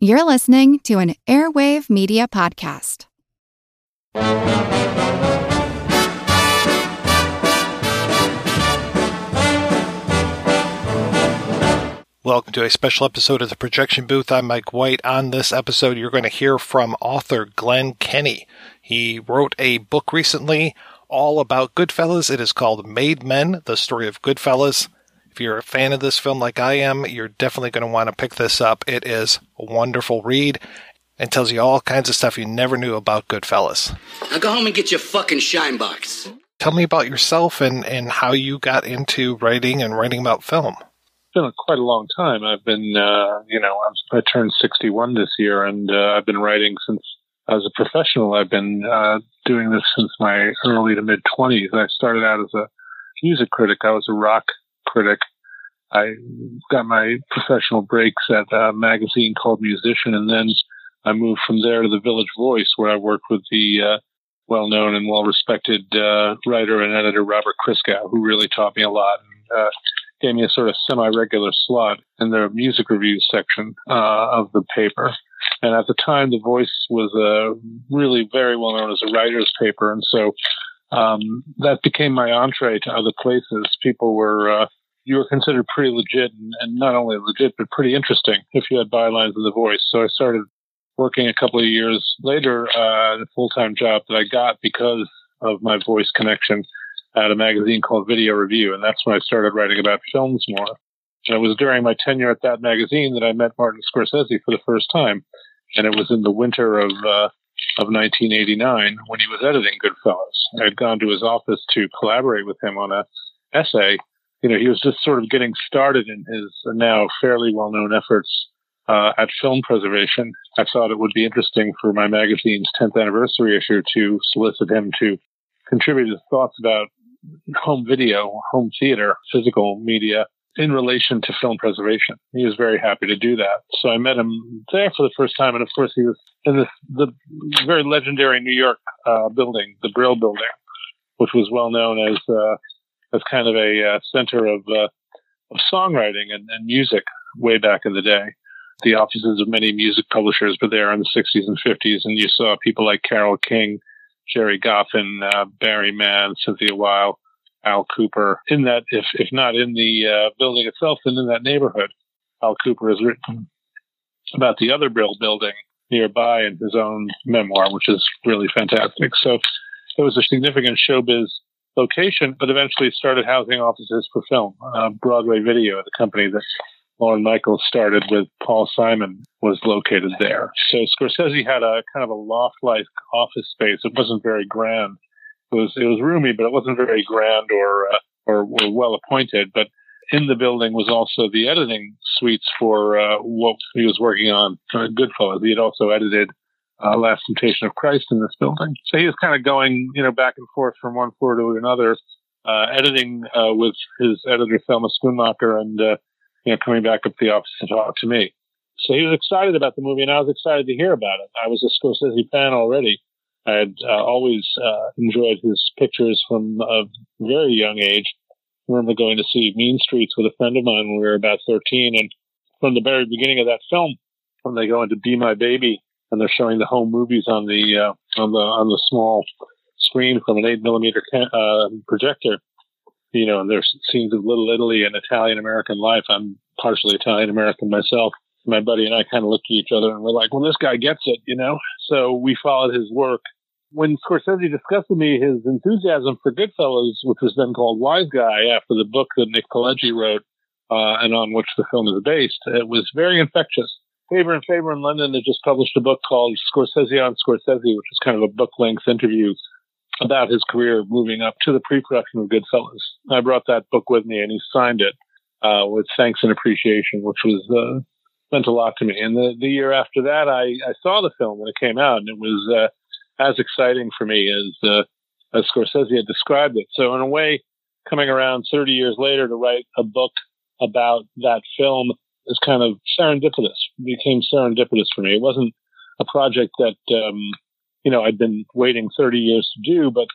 You're listening to an Airwave Media Podcast. Welcome to a special episode of the Projection Booth. I'm Mike White. On this episode, you're going to hear from author Glenn Kenny. He wrote a book recently all about Goodfellas. It is called Made Men, the story of Goodfellas. If you're a fan of this film like I am, you're definitely going to want to pick this up. It is a wonderful read and tells you all kinds of stuff you never knew about Goodfellas. Now go home and get your fucking shine box. Tell me about yourself and, and how you got into writing and writing about film. It's been quite a long time. I've been, uh, you know, I turned 61 this year, and uh, I've been writing since as a professional. I've been uh, doing this since my early to mid 20s. I started out as a music critic. I was a rock critic. I got my professional breaks at a magazine called Musician, and then I moved from there to the Village Voice, where I worked with the uh, well-known and well-respected uh, writer and editor Robert Christgau, who really taught me a lot and uh, gave me a sort of semi-regular slot in the music reviews section uh, of the paper. And at the time, The Voice was really very well known as a writer's paper, and so um, that became my entree to other places. People were uh, you were considered pretty legit, and, and, not only legit but pretty interesting if you had bylines in The Voice. So I started working a couple of years later uh, a full time job that I got because of my voice connection at a magazine called Video Review, and that's when I started writing about films more. And it was during my tenure at that magazine that I met Martin Scorsese for the first time, and it was in the winter of uh, of 1989 when he was editing Goodfellas. I had gone to his office to collaborate with him on a essay. You know, he was just sort of getting started in his now fairly well-known efforts uh, at film preservation. I thought it would be interesting for my magazine's 10th anniversary issue to solicit him to contribute his thoughts about home video, home theater, physical media in relation to film preservation. He was very happy to do that. So I met him there for the first time, and of course he was in this the very legendary New York uh, building, the Brill Building, which was well known as uh, as kind of a uh, center of uh, of songwriting and, and music way back in the day. The offices of many music publishers were there in the 60s and 50s, and you saw people like Carole King, Gerry Goffin, uh, Barry Mann, Cynthia Weil, Al Kooper In that, if if not in the uh, building itself, then in that neighborhood, Al Kooper has written about the other Brill building nearby in his own memoir, which is really fantastic. So it was a significant showbiz location, but eventually started housing offices for film. Uh, Broadway Video, the company that Lorne Michaels started with Paul Simon, was located there. So Scorsese had a kind of a loft-like office space. It wasn't very grand. It was it was roomy, but it wasn't very grand or uh, or, or well appointed. But in the building was also the editing suites for uh, what he was working on, uh, Goodfellas. He had also edited uh, Last Temptation of Christ in this building. So he was kind of going, you know, back and forth from one floor to another, uh, editing uh, with his editor Thelma Schoonmaker, and uh, you know, coming back up to the office to talk to me. So he was excited about the movie, and I was excited to hear about it. I was a Scorsese fan already. I had uh, always uh, enjoyed his pictures from a very young age. I remember going to see Mean Streets with a friend of mine when we were about 13, and from the very beginning of that film, when they go into Be My Baby, and they're showing the home movies on the uh, on the on the small screen from an eight millimeter uh, projector. You know, and there's scenes of Little Italy and Italian American life. I'm partially Italian American myself. My buddy and I kind of looked at each other and we're like, "Well, this guy gets it," you know. So we followed his work. When Scorsese discussed with me his enthusiasm for Goodfellas, which was then called Wise Guy after the book that Nick Pileggi wrote uh, and on which the film is based, it was very infectious Faber and Faber in London had just published a book called Scorsese on Scorsese, which is kind of a book length interview about his career moving up to the pre-production of Goodfellas. I brought that book with me, and he signed it uh, with thanks and appreciation, which was uh, meant a lot to me. And the, the year after that, I, I saw the film when it came out, and it was uh, as exciting for me as uh, as Scorsese had described it. So in a way, coming around 30 years later to write a book about that film is kind of serendipitous. It became serendipitous for me. It wasn't a project that um, you know I'd been waiting 30 years to do, but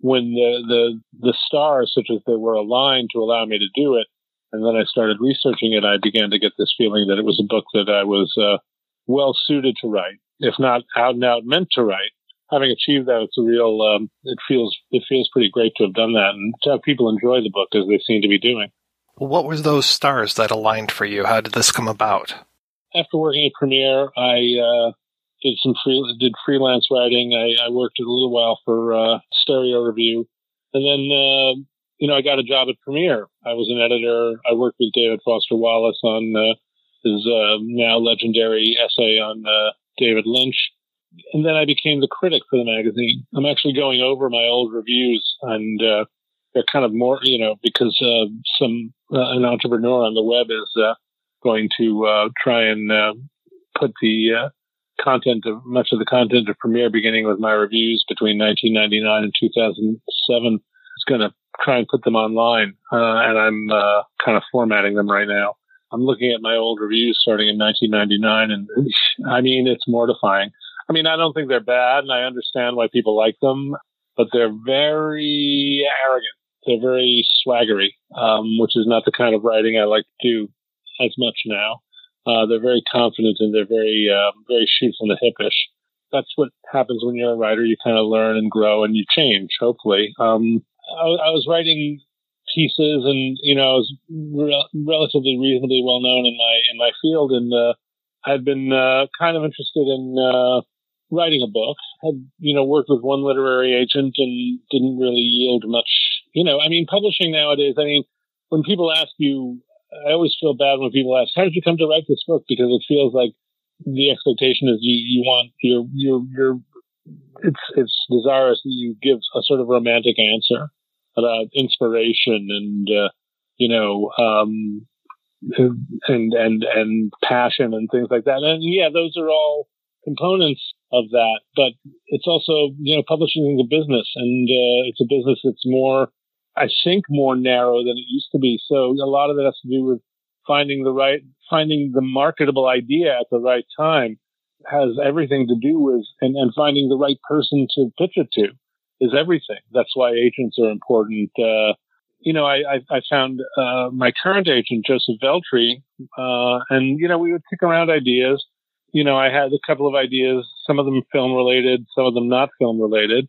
when the the the stars, such as they were, aligned to allow me to do it, and then I started researching it, I began to get this feeling that it was a book that I was uh, well suited to write, if not out and out meant to write. Having achieved that, it's a real. Um, it feels it feels pretty great to have done that and to have people enjoy the book as they seem to be doing. What were those stars that aligned for you? How did this come about? After working at Premiere, I uh, did some free did freelance writing. I, I worked a little while for uh, Stereo Review, and then uh, you know I got a job at Premiere. I was an editor. I worked with David Foster Wallace on uh, his uh, now legendary essay on uh, David Lynch, and then I became the critic for the magazine. I'm actually going over my old reviews, and they're kind of more you know because uh, some uh, an entrepreneur on the web is uh, going to try and put the content of much of the content of Premiere, beginning with my reviews between 1999 and 2007, is going to try and put them online, uh, and I'm uh, kind of formatting them right now. I'm looking at my old reviews starting in 1999, and I mean it's mortifying. I mean I don't think they're bad, and I understand why people like them, but they're very arrogant. They're very swaggery, um, which is not the kind of writing I like to do as much now. Uh, they're very confident and they're very, uh, very shoot from the hipish. That's what happens when you're a writer. You kind of learn and grow and you change, hopefully. Um, I, I, was writing pieces and, you know, I was re- relatively reasonably well known in my, in my field. And, uh, I'd been, uh, kind of interested in, uh, writing a book. Had, you know, worked with one literary agent and didn't really yield much, you know, I mean, publishing nowadays, I mean, when people ask you, I always feel bad when people ask, "How did you come to write this book?" Because it feels like the expectation is you you want your your your it's it's desirous that you give a sort of romantic answer about inspiration and uh, you know um, and and and passion and things like that. And yeah, those are all components of that. But it's also you know publishing is a business, and uh, it's a business that's more I think, more narrow than it used to be. So a lot of it has to do with finding the right, finding the marketable idea at the right time has everything to do with, and, and finding the right person to pitch it to is everything. That's why agents are important. Uh, you know, I, I, I found uh, my current agent, Joseph Veltre, uh, and, you know, we would kick around ideas. You know, I had a couple of ideas, some of them film related, some of them not film related.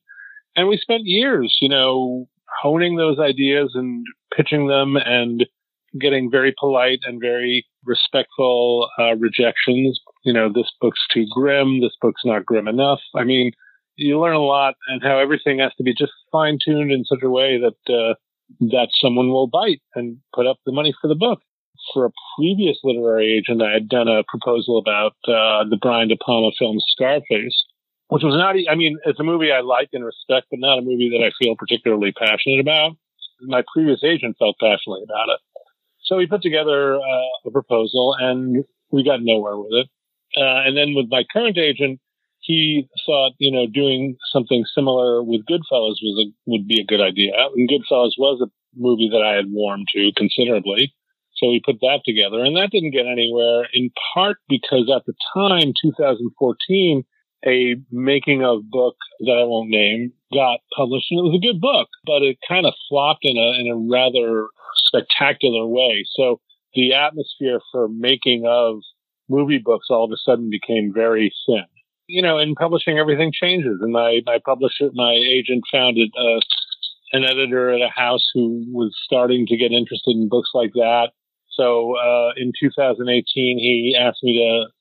And we spent years, you know, honing those ideas and pitching them and getting very polite and very respectful uh, rejections. You know, this book's too grim. This book's not grim enough. I mean, you learn a lot and how everything has to be just fine tuned in such a way that uh, that someone will bite and put up the money for the book. For a previous literary agent, I had done a proposal about uh, the Brian De Palma film Scarface, which was not, I mean, it's a movie I like and respect, but not a movie that I feel particularly passionate about. My previous agent felt passionately about it. So we put together uh, a proposal and we got nowhere with it. Uh, and then with my current agent, he thought, you know, doing something similar with Goodfellas was a, would be a good idea. And Goodfellas was a movie that I had warmed to considerably. So we put that together and that didn't get anywhere in part because at the time, 2014, a making of book that I won't name got published, and it was a good book, but it kind of flopped in a in a rather spectacular way. So the atmosphere for making of movie books all of a sudden became very thin. You know, in publishing, everything changes, and my my publisher, my agent, founded uh, an editor at a house who was starting to get interested in books like that. So uh, in 2018, he asked me to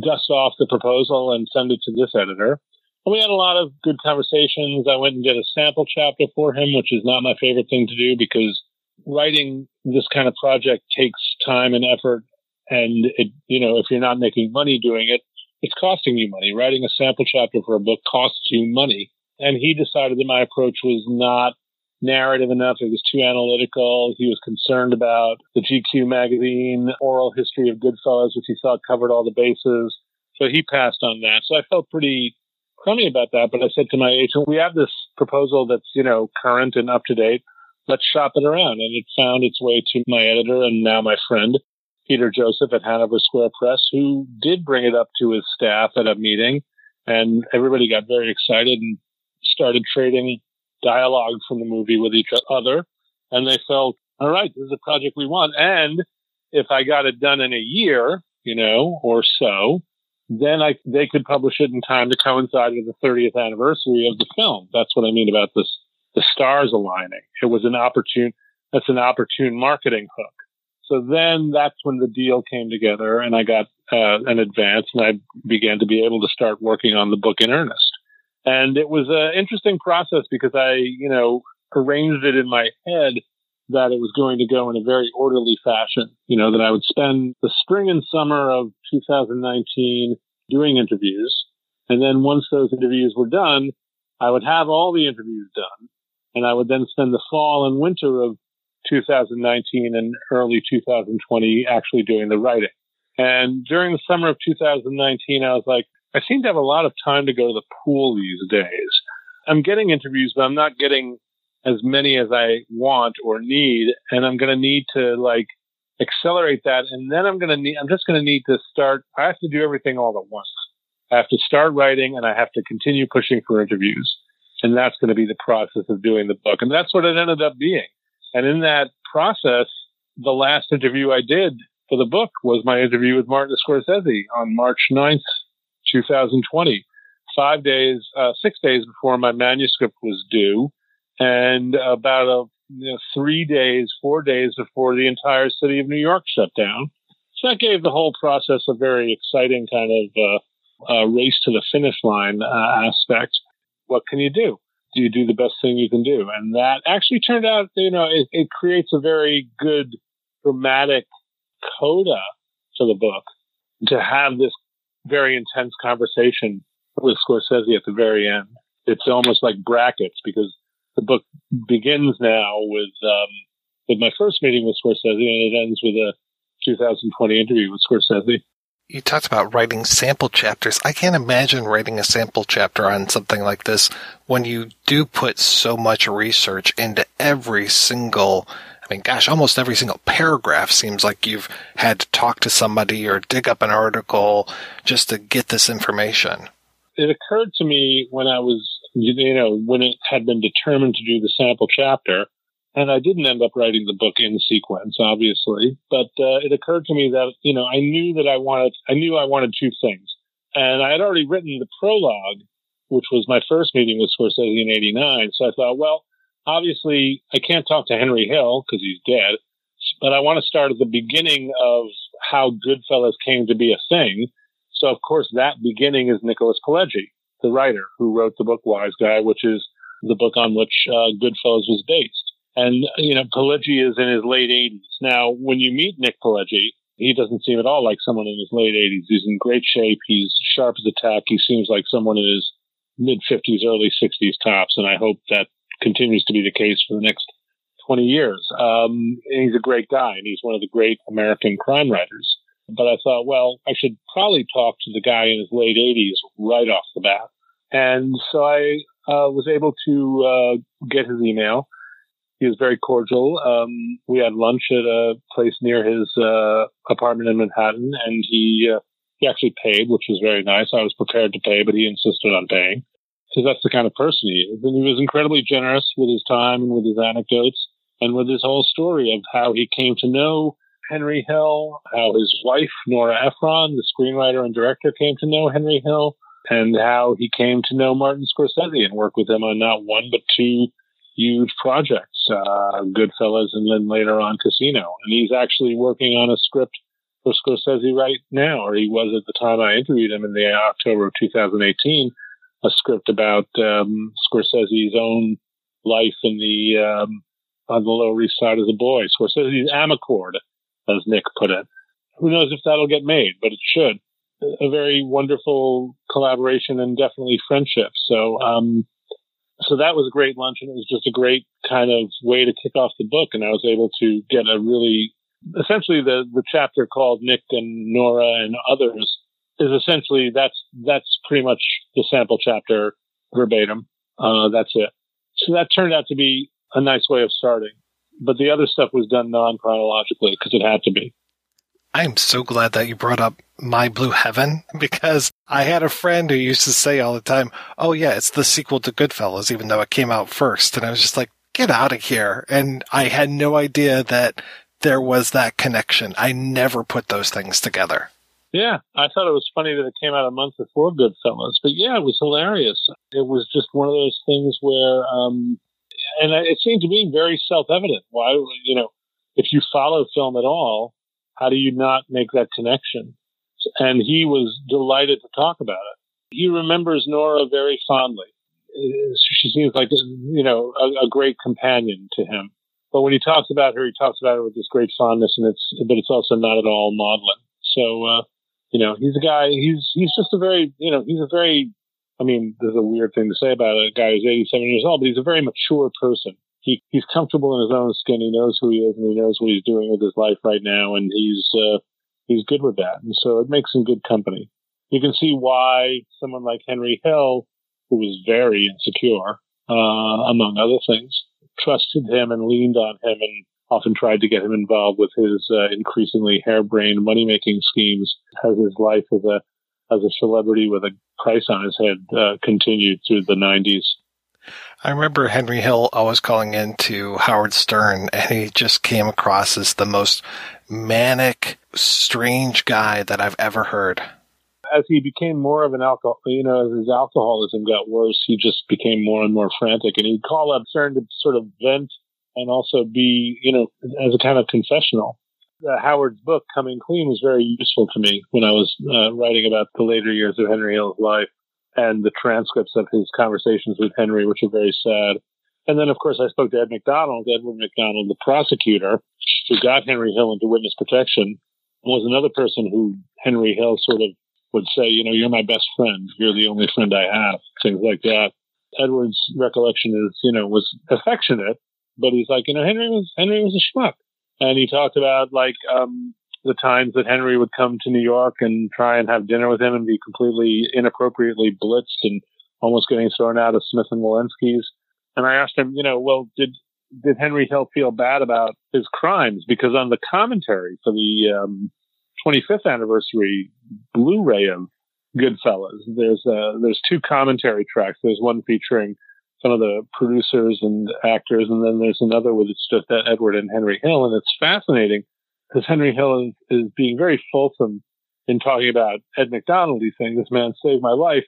dust off the proposal and send it to this editor. And we had a lot of good conversations. I went and did a sample chapter for him, which is not my favorite thing to do because writing this kind of project takes time and effort. And it, you know, if you're not making money doing it, it's costing you money. Writing a sample chapter for a book costs you money. And he decided that my approach was not narrative enough. It was too analytical. He was concerned about the GQ magazine oral history of Goodfellas, which he thought covered all the bases. So he passed on that. So I felt pretty crummy about that. But I said to my agent, we have this proposal that's, you know, current and up to date. Let's shop it around. And it found its way to my editor and now my friend, Peter Joseph at Hanover Square Press, who did bring it up to his staff at a meeting. And everybody got very excited and started trading dialogue from the movie with each other. And they felt, all right, this is a project we want. And if I got it done in a year, you know, or so, then I they could publish it in time to coincide with the 30th anniversary of the film. That's what I mean about this the stars aligning. It was an opportune that's an opportune marketing hook. So then that's when the deal came together and I got uh, an advance and I began to be able to start working on the book in earnest. And it was an interesting process because I, you know, arranged it in my head that it was going to go in a very orderly fashion. You know, that I would spend the spring and summer of 2019 doing interviews. And then once those interviews were done, I would have all the interviews done. And I would then spend the fall and winter of 2019 and early 2020 actually doing the writing. And during the summer of 2019, I was like, I seem to have a lot of time to go to the pool these days. I'm getting interviews, but I'm not getting as many as I want or need. And I'm going to need to like accelerate that. And then I'm going to need, I'm just going to need to start. I have to do everything all at once. I have to start writing and I have to continue pushing for interviews. And that's going to be the process of doing the book. And that's what it ended up being. And in that process, the last interview I did for the book was my interview with Martin Scorsese on March 9th, 2020, five days, uh, six days before my manuscript was due, and about a you know, three days, four days before the entire city of New York shut down. So that gave the whole process a very exciting kind of uh, uh, race to the finish line uh, aspect. What can you do? Do you do the best thing you can do? And that actually turned out, you know, it, it creates a very good dramatic coda to the book to have this very intense conversation with Scorsese at the very end. It's almost like brackets because the book begins now with um, with my first meeting with Scorsese and it ends with a 2020 interview with Scorsese. You talked about writing sample chapters. I can't imagine writing a sample chapter on something like this when you do put so much research into every single mean, gosh, almost every single paragraph seems like you've had to talk to somebody or dig up an article just to get this information. It occurred to me when I was, you know, when it had been determined to do the sample chapter, and I didn't end up writing the book in sequence, obviously, but uh, it occurred to me that, you know, I knew that I wanted, I knew I wanted two things. And I had already written the prologue, which was my first meeting with Scorsese in 89. So I thought, well, obviously I can't talk to Henry Hill because he's dead, but I want to start at the beginning of how Goodfellas came to be a thing. So of course that beginning is Nicholas Pileggi, the writer who wrote the book Wise Guy, which is the book on which uh, Goodfellas was based. And, you know, Pileggi is in his late 80s. Now, when you meet Nick Pileggi, he doesn't seem at all like someone in his late 80s. He's in great shape. He's sharp as a tack. He seems like someone in his mid 50s, early 60s tops. And I hope that continues to be the case for the next 20 years. Um, he's a great guy and he's one of the great American crime writers. But I thought, well, I should probably talk to the guy in his late 80s right off the bat. And so I uh, was able to uh, get his email. He was very cordial. Um, we had lunch at a place near his uh, apartment in Manhattan, and he uh, he actually paid, which was very nice. I was prepared to pay, but he insisted on paying because that's the kind of person he is. And he was incredibly generous with his time and with his anecdotes and with his whole story of how he came to know Henry Hill, how his wife, Nora Ephron, the screenwriter and director, came to know Henry Hill, and how he came to know Martin Scorsese and work with him on not one but two huge projects, uh, Goodfellas and then later on Casino. And he's actually working on a script for Scorsese right now, or he was at the time I interviewed him in the October of 2018 a script about um, Scorsese's own life in the um, on the Lower East Side as a boy. Scorsese's Amarcord, as Nick put it. Who knows if that'll get made, but it should. A very wonderful collaboration and definitely friendship. So, um, so that was a great lunch, and it was just a great kind of way to kick off the book. And I was able to get a really, essentially, the the chapter called Nick and Nora and others is essentially that's that's pretty much the sample chapter verbatim. Uh, that's it. So that turned out to be a nice way of starting. But the other stuff was done non chronologically because it had to be. I'm so glad that you brought up My Blue Heaven because I had a friend who used to say all the time, Oh, yeah, it's the sequel to Goodfellas, even though it came out first. And I was just like, Get out of here. And I had no idea that there was that connection. I never put those things together. Yeah, I thought it was funny that it came out a month before Goodfellas, but yeah, it was hilarious. It was just one of those things where, um, and it seemed to me very self-evident. Why, you know, if you follow film at all, how do you not make that connection? And he was delighted to talk about it. He remembers Nora very fondly. She seems like, you know, a, a great companion to him. But when he talks about her, he talks about her with this great fondness, and it's, but it's also not at all maudlin. So, uh, you know, he's a guy, he's, he's just a very, you know, he's a very, I mean, there's a weird thing to say about a guy who's 87 years old, but he's a very mature person. He, he's comfortable in his own skin. He knows who he is and he knows what he's doing with his life right now. And he's, uh, he's good with that. And so it makes him good company. You can see why someone like Henry Hill, who was very insecure, uh, among other things, trusted him and leaned on him and often tried to get him involved with his uh, increasingly harebrained money making schemes as his life as a as a celebrity with a price on his head uh, continued through the 90s. I remember Henry Hill always calling in to Howard Stern, and he just came across as the most manic, strange guy that I've ever heard. As he became more of an alcohol, you know, as his alcoholism got worse, he just became more and more frantic, and he'd call up Stern to sort of vent and also be, you know, as a kind of confessional. Uh, Howard's book, Coming Clean, was very useful to me when I was uh, writing about the later years of Henry Hill's life and the transcripts of his conversations with Henry, which are very sad. And then, of course, I spoke to Ed McDonald, Edward McDonald, the prosecutor who got Henry Hill into witness protection, was another person who Henry Hill sort of would say, you know, you're my best friend. You're the only friend I have, things like that. Edward's recollection is, you know, was affectionate, but he's like, you know, Henry was Henry was a schmuck, and he talked about like um, the times that Henry would come to New York and try and have dinner with him and be completely inappropriately blitzed and almost getting thrown out of Smith and Wollensky's. And I asked him, you know, well, did did Henry Hill feel bad about his crimes? Because on the commentary for the um, 25th anniversary Blu-ray of Goodfellas, there's uh, there's two commentary tracks. There's one featuring some of the producers and actors, and then there's another with it's just Edward and Henry Hill, and it's fascinating because Henry Hill is, is being very fulsome in talking about Ed McDonald. He's saying this man saved my life.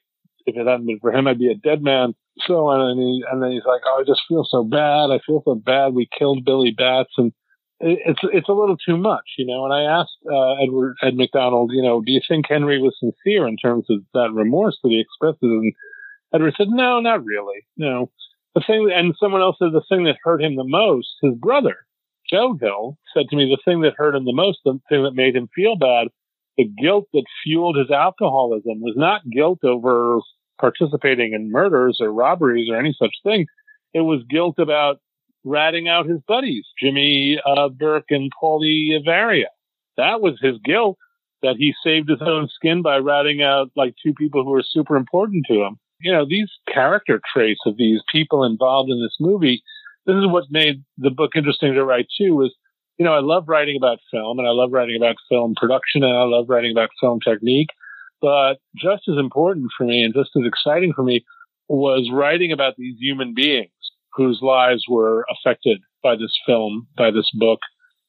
If it hadn't been for him, I'd be a dead man. So on, and, he, and then he's like, "Oh, I just feel so bad. I feel so bad. We killed Billy Batts, and it's it's a little too much, you know." And I asked uh, Edward Ed McDonald, you know, do you think Henry was sincere in terms of that remorse that he expresses? And Edward said, no, not really. No. The thing, and someone else said the thing that hurt him the most, his brother, Joe Hill, said to me the thing that hurt him the most, the thing that made him feel bad, the guilt that fueled his alcoholism was not guilt over participating in murders or robberies or any such thing. It was guilt about ratting out his buddies, Jimmy uh, Burke and Paulie Vario. That was his guilt that he saved his own skin by ratting out like two people who were super important to him you know, these character traits of these people involved in this movie, this is what made the book interesting to write too, was, you know, I love writing about film and I love writing about film production and I love writing about film technique. But just as important for me and just as exciting for me was writing about these human beings whose lives were affected by this film, by this book,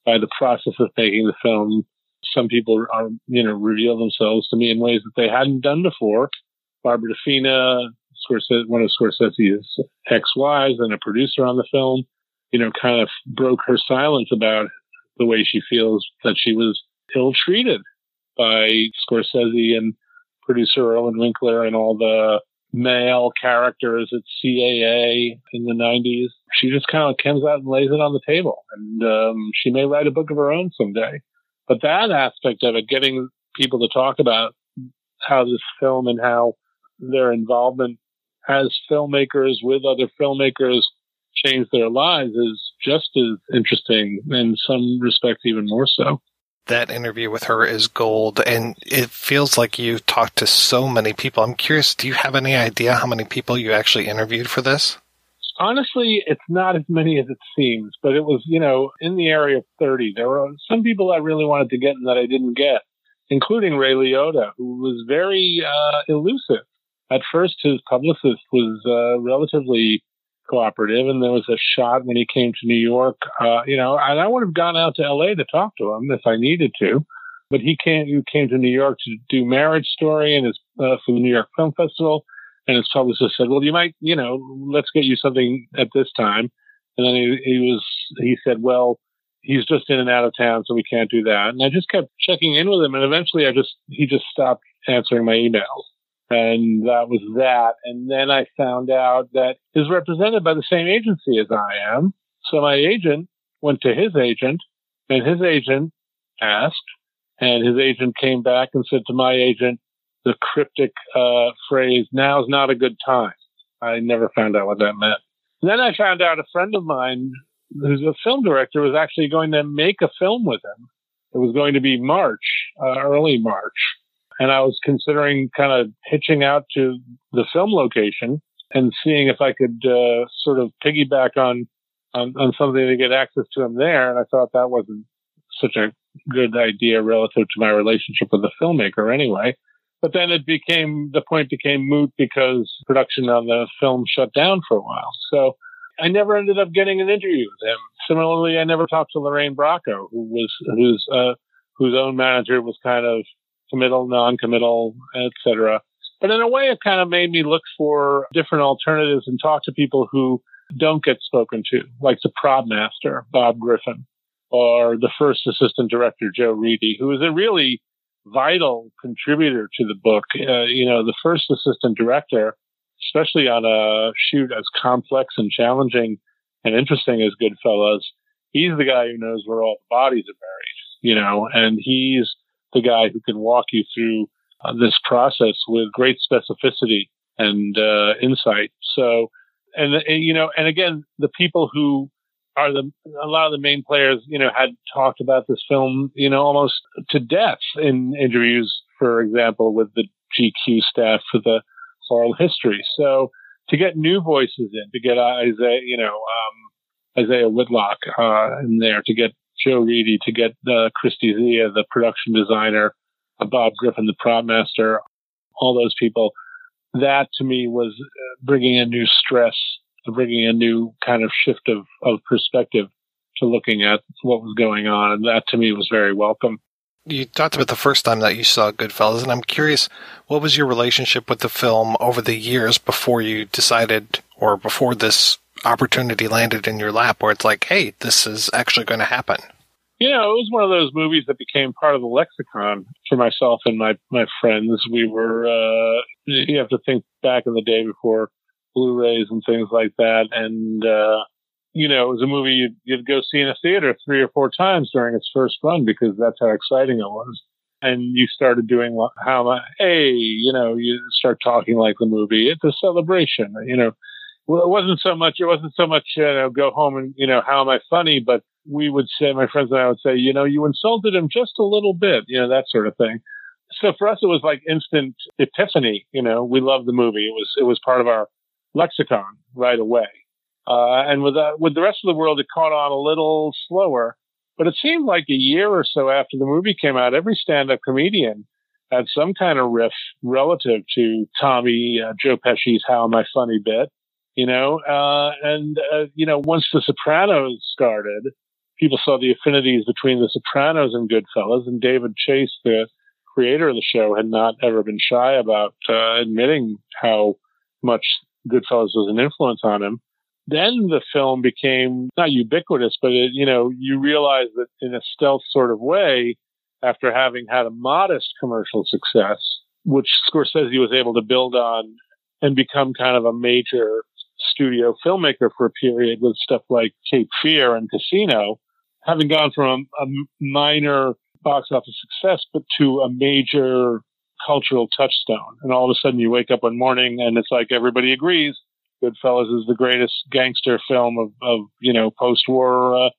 by the process of making the film. Some people are, you know, reveal themselves to me in ways that they hadn't done before. Barbara DeFina, Scorsese, one of Scorsese's ex-wives and a producer on the film, you know, kind of broke her silence about the way she feels that she was ill-treated by Scorsese and producer Irwin Winkler and all the male characters at CAA in the 90s. She just kind of comes out and lays it on the table. And um, she may write a book of her own someday. But that aspect of it, getting people to talk about how this film and how their involvement as filmmakers with other filmmakers change their lives is just as interesting, in some respects, even more so. That interview with her is gold, and it feels like you talked to so many people. I'm curious, do you have any idea how many people you actually interviewed for this? Honestly, it's not as many as it seems, but it was, you know, in the area of 30. There were some people I really wanted to get and that I didn't get, including Ray Liotta, who was very uh, elusive at first his publicist was uh, relatively cooperative, and there was a shot when he came to New York. Uh, you know, and I would have gone out to L.A. to talk to him if I needed to, But he came, he came to New York to do Marriage Story and his, uh, for the New York Film Festival. And his publicist said, well, you might, you know, let's get you something at this time. And then he, he was, he said, well, he's just in and out of town, so we can't do that. And I just kept checking in with him. And eventually I just, he just stopped answering my emails. And that was that. And then I found out that he's represented by the same agency as I am. So my agent went to his agent and his agent asked and his agent came back and said to my agent the cryptic uh, phrase, now's not a good time. I never found out what that meant. Then I found out a friend of mine who's a film director was actually going to make a film with him. It was going to be March, uh, early March. And I was considering kind of hitching out to the film location and seeing if I could uh, sort of piggyback on, on, on something to get access to him there. And I thought that wasn't such a good idea relative to my relationship with the filmmaker anyway. But then it became, the point became moot because production on the film shut down for a while. So I never ended up getting an interview with him. Similarly, I never talked to Lorraine Bracco, who was, whose, uh, whose own manager was kind of committal, non-committal, etc. But in a way, it kind of made me look for different alternatives and talk to people who don't get spoken to, like the prop master, Bob Griffin, or the first assistant director, Joe Reidy, who is a really vital contributor to the book. Uh, you know, the first assistant director, especially on a shoot as complex and challenging and interesting as Goodfellas, he's the guy who knows where all the bodies are buried, you know, and he's the guy who can walk you through uh, this process with great specificity and uh, insight. So, and, and, you know, and again, the people who are the a lot of the main players, you know, had talked about this film, you know, almost to death in interviews, for example, with the GQ staff for the oral history. So to get new voices in, to get Isiah, you know, um, Isiah Whitlock uh, in there, to get Joe Reidy, to get uh, Kristi Zea, the production designer, uh, Bob Griffin, the prop master, all those people. That to me was uh, bringing a new stress bringing a new kind of shift of, of perspective to looking at what was going on. And that to me was very welcome. You talked about the first time that you saw Goodfellas, and I'm curious, what was your relationship with the film over the years before you decided, or before this opportunity landed in your lap, where it's like, hey, this is actually going to happen? You know, it was one of those movies that became part of the lexicon for myself and my, my friends. We were, uh, you have to think back in the day before Blu-rays and things like that. And, uh, you know, it was a movie you'd, you'd go see in a theater three or four times during its first run because that's how exciting it was. And you started doing how, hey, you know, you start talking like the movie. It's a celebration, you know. Well, it wasn't so much, it wasn't so much, you know, go home and, you know, how am I funny? But we would say, my friends and I would say, you know, you insulted him just a little bit, you know, that sort of thing. So for us, it was like instant epiphany. You know, we loved the movie. It was, it was part of our lexicon right away. Uh, and with, uh, with the rest of the world, it caught on a little slower. But it seemed like a year or so after the movie came out, every stand-up comedian had some kind of riff relative to Tommy, uh, Joe Pesci's "How Am I Funny" bit, you know. Uh, and uh, you know, once The Sopranos started, people saw the affinities between The Sopranos and Goodfellas. And David Chase, the creator of the show, had not ever been shy about uh, admitting how much Goodfellas was an influence on him. Then the film became not ubiquitous, but it, you know, you realize that in a stealth sort of way, after having had a modest commercial success, which Scorsese was able to build on and become kind of a major studio filmmaker for a period with stuff like Cape Fear and Casino, having gone from a, a minor box office success, but to a major cultural touchstone. And all of a sudden you wake up one morning and it's like everybody agrees Goodfellas is the greatest gangster film of, of you know, post-war uh,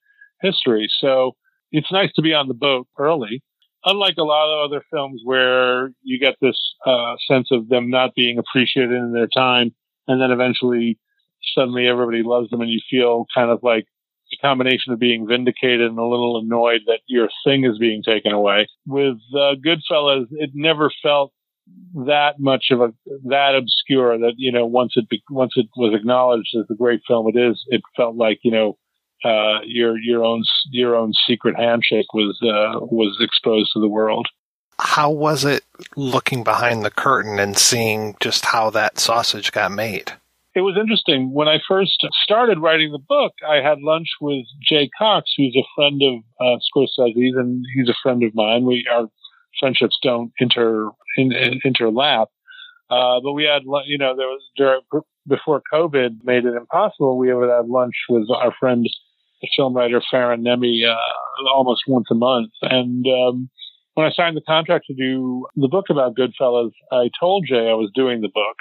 history. So it's nice to be on the boat early. Unlike a lot of other films where you get this uh, sense of them not being appreciated in their time, and then eventually suddenly everybody loves them, and you feel kind of like a combination of being vindicated and a little annoyed that your thing is being taken away. With uh, Goodfellas, it never felt that much of a that obscure that you know once it be, once it was acknowledged as the great film it is, it felt like you know uh, your your own your own secret handshake was uh, was exposed to the world. How was it looking behind the curtain and seeing just how that sausage got made? It was interesting. When I first started writing the book, I had lunch with Jay Cocks, who's a friend of uh, Scorsese's, and he's a friend of mine. We our friendships don't inter in, in, interlap, uh, but we had you know there was during, before COVID made it impossible. We would have lunch with our friend, the film writer Farran Nehme, uh, almost once a month, and um, when I signed the contract to do the book about Goodfellas, I told Jay I was doing the book.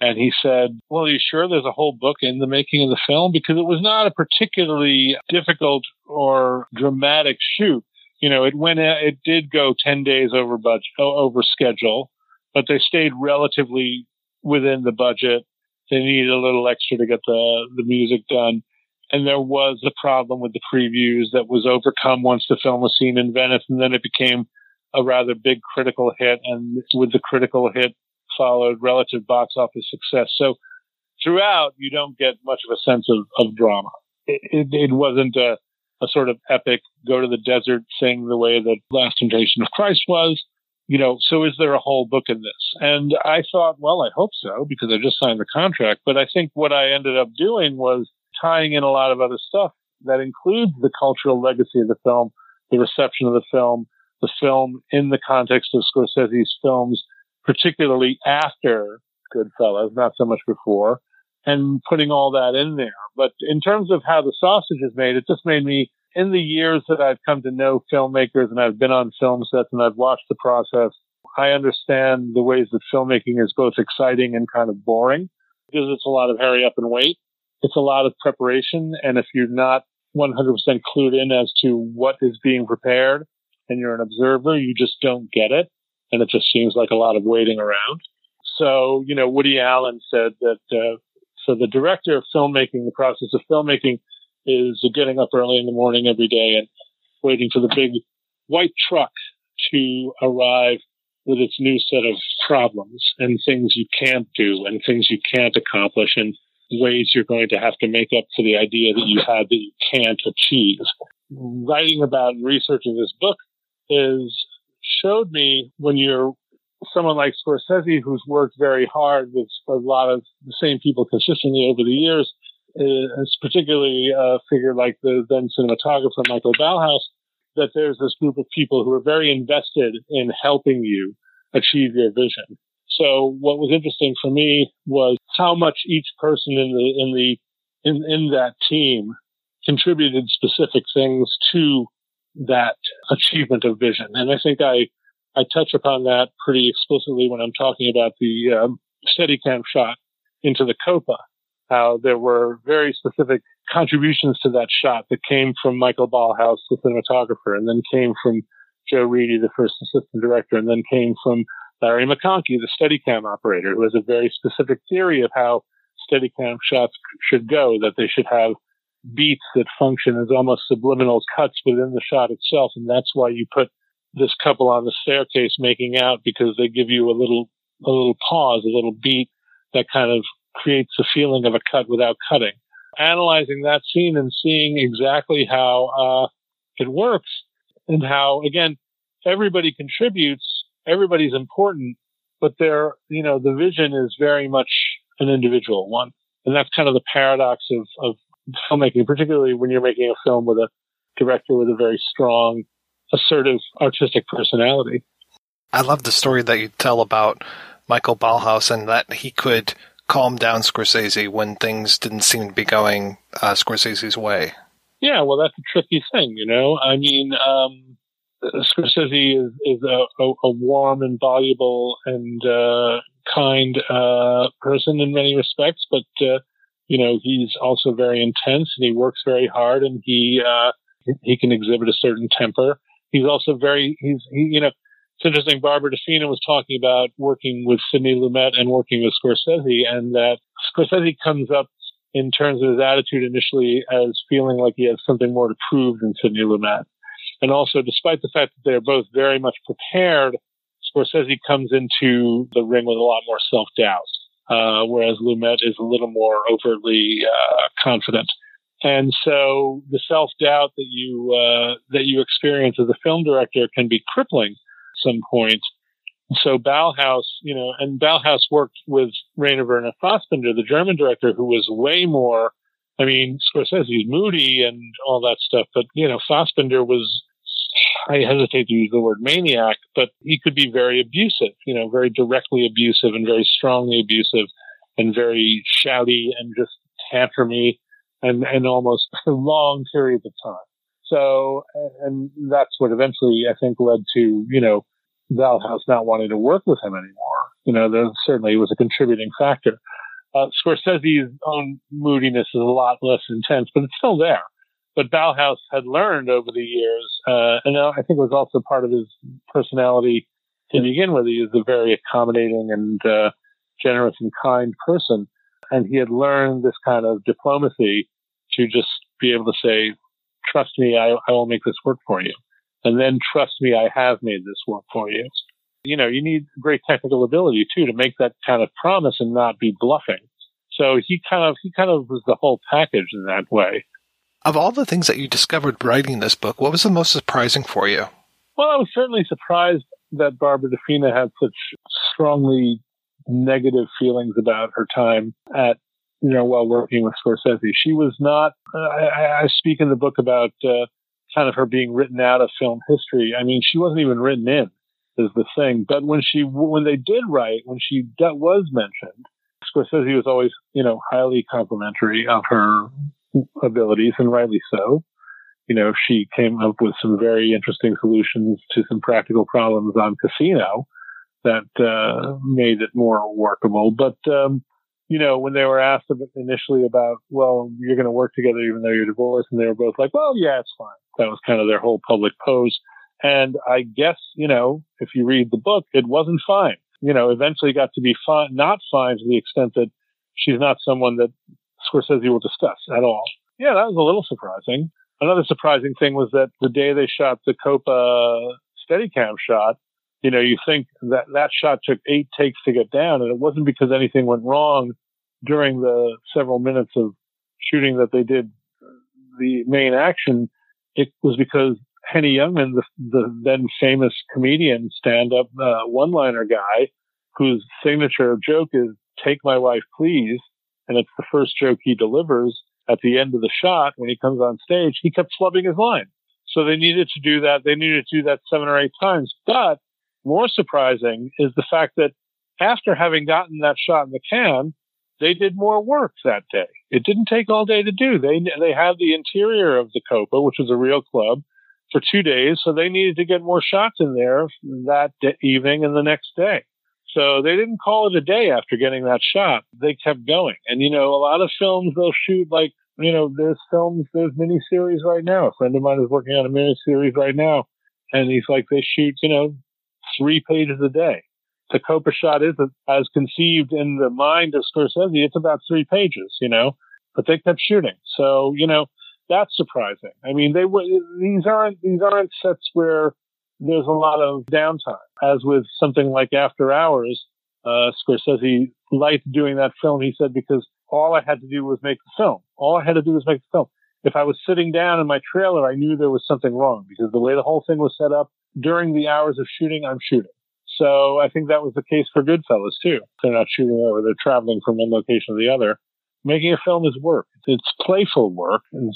And he said, Well, are you sure there's a whole book in the making of the film? Because it was not a particularly difficult or dramatic shoot. You know, it went, it did go 10 days over budget, over schedule, but they stayed relatively within the budget. They needed a little extra to get the, the music done. And there was a problem with the previews that was overcome once the film was seen in Venice. And then it became a rather big critical hit. And with the critical hit followed relative box office success. So throughout, you don't get much of a sense of, of drama. It, it, it wasn't a, a sort of epic go to the desert thing the way that Last Temptation of Christ was. You know, so is there a whole book in this? And I thought, well, I hope so because I just signed the contract. But I think what I ended up doing was tying in a lot of other stuff that includes the cultural legacy of the film, the reception of the film, the film in the context of Scorsese's films, particularly after Goodfellas, not so much before, and putting all that in there. But in terms of how the sausage is made, it just made me, in the years that I've come to know filmmakers and I've been on film sets and I've watched the process, I understand the ways that filmmaking is both exciting and kind of boring because it's a lot of hurry up and wait. It's a lot of preparation. And if you're not 100% clued in as to what is being prepared and you're an observer, you just don't get it and it just seems like a lot of waiting around. So, you know, Woody Allen said that uh, for the director of filmmaking, the process of filmmaking is getting up early in the morning every day and waiting for the big white truck to arrive with its new set of problems and things you can't do and things you can't accomplish and ways you're going to have to make up for the idea that you had that you can't achieve. Writing about and researching this book is showed me when you're someone like Scorsese, who's worked very hard with a lot of the same people consistently over the years, uh, is particularly a figure like the then cinematographer Michael Ballhaus, that there's this group of people who are very invested in helping you achieve your vision. So what was interesting for me was how much each person in the in the in, in that team contributed specific things to that achievement of vision. And I think I, I touch upon that pretty explicitly when I'm talking about the um, Steadicam shot into the Copa, how there were very specific contributions to that shot that came from Michael Ballhaus, the cinematographer, and then came from Joe Reidy, the first assistant director, and then came from Larry McConkey, the Steadicam operator, who has a very specific theory of how Steadicam shots should go, that they should have beats that function as almost subliminal cuts within the shot itself. And that's why you put this couple on the staircase making out because they give you a little, a little pause, a little beat that kind of creates a feeling of a cut without cutting. Analyzing that scene and seeing exactly how, uh, it works and how, again, everybody contributes, everybody's important, but there, you know, the vision is very much an individual one. And that's kind of the paradox of, of filmmaking, particularly when you're making a film with a director with a very strong, assertive artistic personality. I love the story that you tell about Michael Ballhaus and that he could calm down Scorsese when things didn't seem to be going uh, Scorsese's way. Yeah, well, that's a tricky thing, you know. I mean, um, Scorsese is, is a, a, a, warm and voluble and uh, kind uh, person in many respects, but uh, you know, he's also very intense and he works very hard and he, uh, he can exhibit a certain temper. He's also very, he's, he, you know, it's interesting. Barbara DeFina was talking about working with Sidney Lumet and working with Scorsese and that Scorsese comes up in terms of his attitude initially as feeling like he has something more to prove than Sidney Lumet. And also, despite the fact that they're both very much prepared, Scorsese comes into the ring with a lot more self doubt uh, whereas Lumet is a little more overtly uh, confident. And so the self doubt that you uh, that you experience as a film director can be crippling at some point. So Ballhaus, you know, and Ballhaus worked with Rainer Werner Fassbinder, the German director, who was way more. I mean, Scorsese's moody and all that stuff, but you know, Fassbinder was. I hesitate to use the word maniac, but he could be very abusive, you know, very directly abusive and very strongly abusive and very shouty and just tantrumy and, and almost long periods of time. So, and that's what eventually I think led to, you know, Ballhaus not wanting to work with him anymore. You know, there certainly was a contributing factor. Uh, Scorsese's own moodiness is a lot less intense, but it's still there. But Ballhaus had learned over the years, uh, and I think it was also part of his personality to begin with. He is a very accommodating and uh, generous and kind person, and he had learned this kind of diplomacy to just be able to say, "Trust me, I, I will make this work for you." and then trust me, I have made this work for you. You know, you need great technical ability too to make that kind of promise and not be bluffing. So he kind of he kind of was the whole package in that way. Of all the things that you discovered writing this book, what was the most surprising for you? Well, I was certainly surprised that Barbara DeFina had such strongly negative feelings about her time at you know while working with Scorsese. She was not. I, I speak in the book about uh, kind of her being written out of film history. I mean, she wasn't even written in is the thing. But when she, when they did write, when she was mentioned, Scorsese was always, you know, highly complimentary of her abilities and rightly so. You know, she came up with some very interesting solutions to some practical problems on Casino that uh, made it more workable. But um, you know, when they were asked initially about, well, you're going to work together even though you're divorced, and they were both like, well, yeah, it's fine. That was kind of their whole public pose. And I guess, you know, if you read the book, it wasn't fine. You know, eventually got to be fine, not fine to the extent that she's not someone that Scorsese will discuss at all. Yeah, that was a little surprising. Another surprising thing was that the day they shot the Copa Steadicam shot, you know, you think that that shot took eight takes to get down, and it wasn't because anything went wrong during the several minutes of shooting that they did the main action it was because Henny Youngman, the, the then famous comedian, stand-up uh, one-liner guy, whose signature joke is "Take my wife, please," and it's the first joke he delivers at the end of the shot when he comes on stage. He kept flubbing his line, so they needed to do that. They needed to do that seven or eight times. But more surprising is the fact that after having gotten that shot in the can, they did more work that day. It didn't take all day to do. They they had the interior of the Copa, which was a real club, for two days, so they needed to get more shots in there that evening and the next day. So they didn't call it a day after getting that shot. They kept going. And you know, a lot of films they'll shoot like you know, there's films, there's miniseries right now. A friend of mine is working on a miniseries right now, and he's like, they shoot, you know, three pages a day the Copa shot is as conceived in the mind of Scorsese. It's about three pages, you know, but they kept shooting. So, you know, that's surprising. I mean, they were, these aren't, these aren't sets where there's a lot of downtime. As with something like After Hours, uh, Scorsese liked doing that film. He said, because all I had to do was make the film. All I had to do was make the film. If I was sitting down in my trailer, I knew there was something wrong because the way the whole thing was set up during the hours of shooting, I'm shooting. So I think that was the case for Goodfellas too. They're not shooting over; they're traveling from one location to the other. Making a film is work. It's playful work, and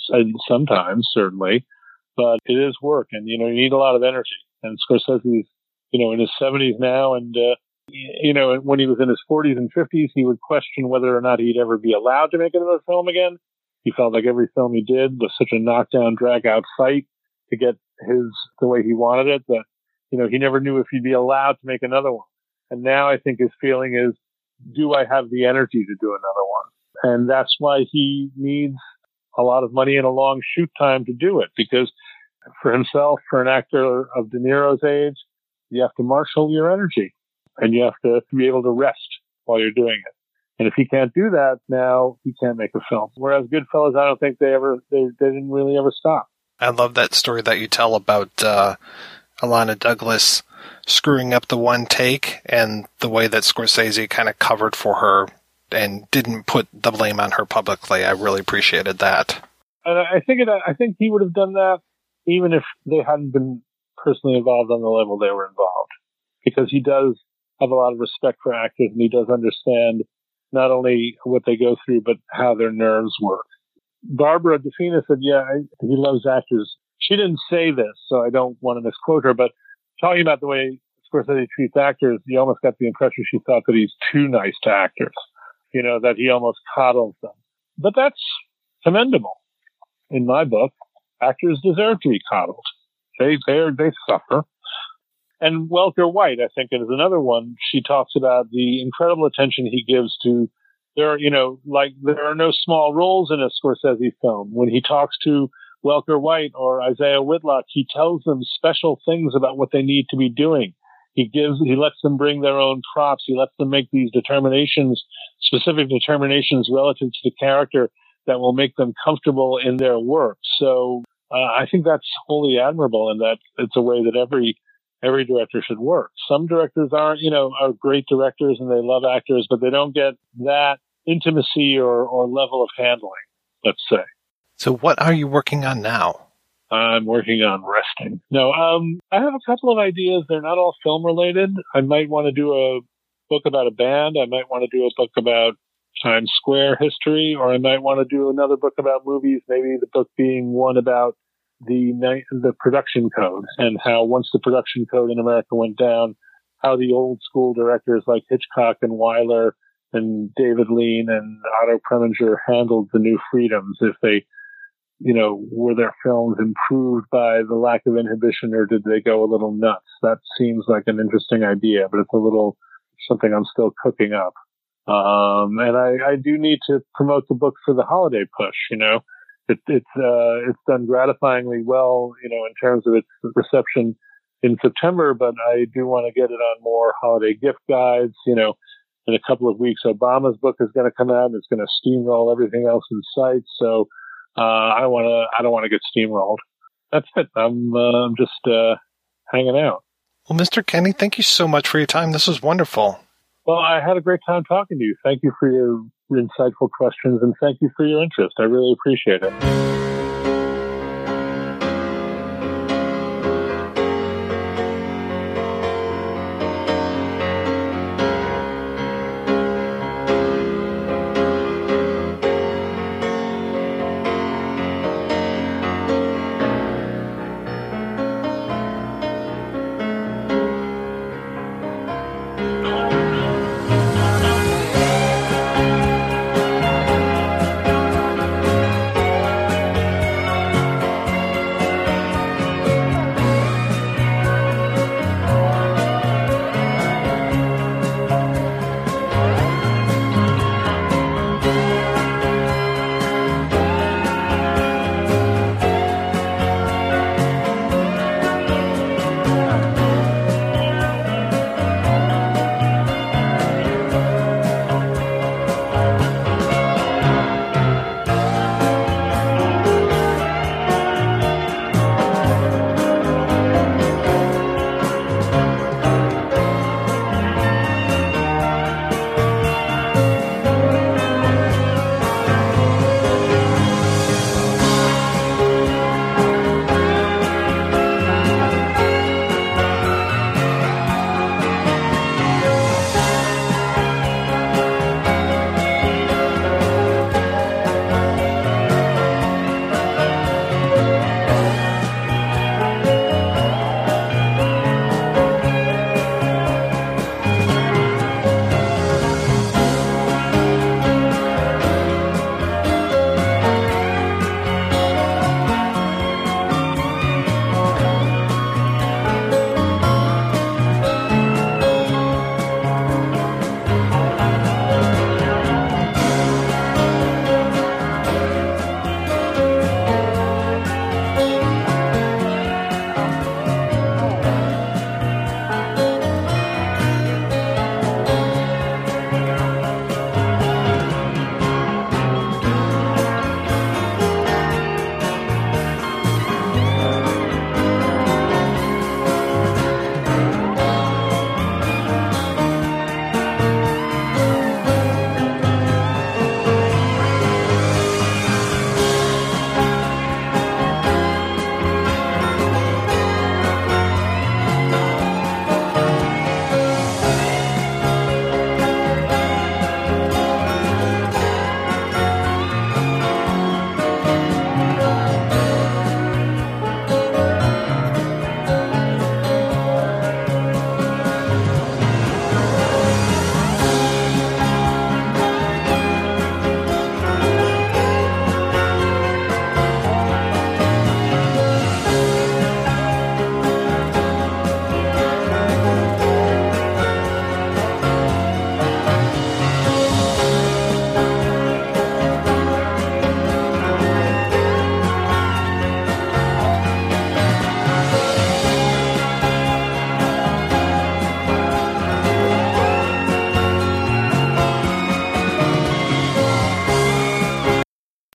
sometimes certainly, but it is work, and you know you need a lot of energy. And Scorsese's, you know, in his seventies now, and uh, you know when he was in his forties and fifties, he would question whether or not he'd ever be allowed to make another film again. He felt like every film he did was such a knockdown, drag out fight to get his the way he wanted it that you know, he never knew if he'd be allowed to make another one. And now I think his feeling is, do I have the energy to do another one? And that's why he needs a lot of money and a long shoot time to do it because for himself, for an actor of De Niro's age, you have to marshal your energy and you have to be able to rest while you're doing it. And if he can't do that now, he can't make a film. Whereas Goodfellas, I don't think they ever, they, they didn't really ever stop. I love that story that you tell about, uh, Illeana Douglas screwing up the one take and the way that Scorsese kind of covered for her and didn't put the blame on her publicly. I really appreciated that. And I think it, I think he would have done that even if they hadn't been personally involved on the level they were involved, because he does have a lot of respect for actors and he does understand not only what they go through, but how their nerves work. Barbara DeFina said, yeah, I, he loves actors. She didn't say this, so I don't want to misquote her, but talking about the way Scorsese treats actors, you almost got the impression she thought that he's too nice to actors, you know, that he almost coddles them. But that's commendable. In my book, actors deserve to be coddled. They, they, they suffer. And Welker White, I think, is another one. She talks about the incredible attention he gives to there. Are, you know, like there are no small roles in a Scorsese film. When he talks to Welker White or Isiah Whitlock, he tells them special things about what they need to be doing. He gives, he lets them bring their own props. He lets them make these determinations, specific determinations relative to the character that will make them comfortable in their work. So uh, I think that's wholly admirable, and that it's a way that every every director should work. Some directors aren't, you know, are great directors and they love actors, but they don't get that intimacy or, or level of handling. Let's say. So, what are you working on now? I'm working on resting. No, um, I have a couple of ideas. They're not all film related. I might want to do a book about a band. I might want to do a book about Times Square history, or I might want to do another book about movies. Maybe the book being one about the the production code and how once the production code in America went down, how the old school directors like Hitchcock and Wyler and David Lean and Otto Preminger handled the new freedoms. If they, you know, were their films improved by the lack of inhibition or did they go a little nuts? That seems like an interesting idea, but it's a little something I'm still cooking up. Um, and I, I do need to promote the book for the holiday push, you know. It, it's uh, it's done gratifyingly well, you know, in terms of its reception in September. But I do want to get it on more holiday gift guides. You know, in a couple of weeks, Obama's book is going to come out. And it's going to steamroll everything else in sight. So uh, I want to. I don't want to get steamrolled. That's it. I'm uh, I'm just uh, hanging out. Well, Mr. Kenny, thank you so much for your time. This was wonderful. Well, I had a great time talking to you. Thank you for your insightful questions and thank you for your interest. I really appreciate it.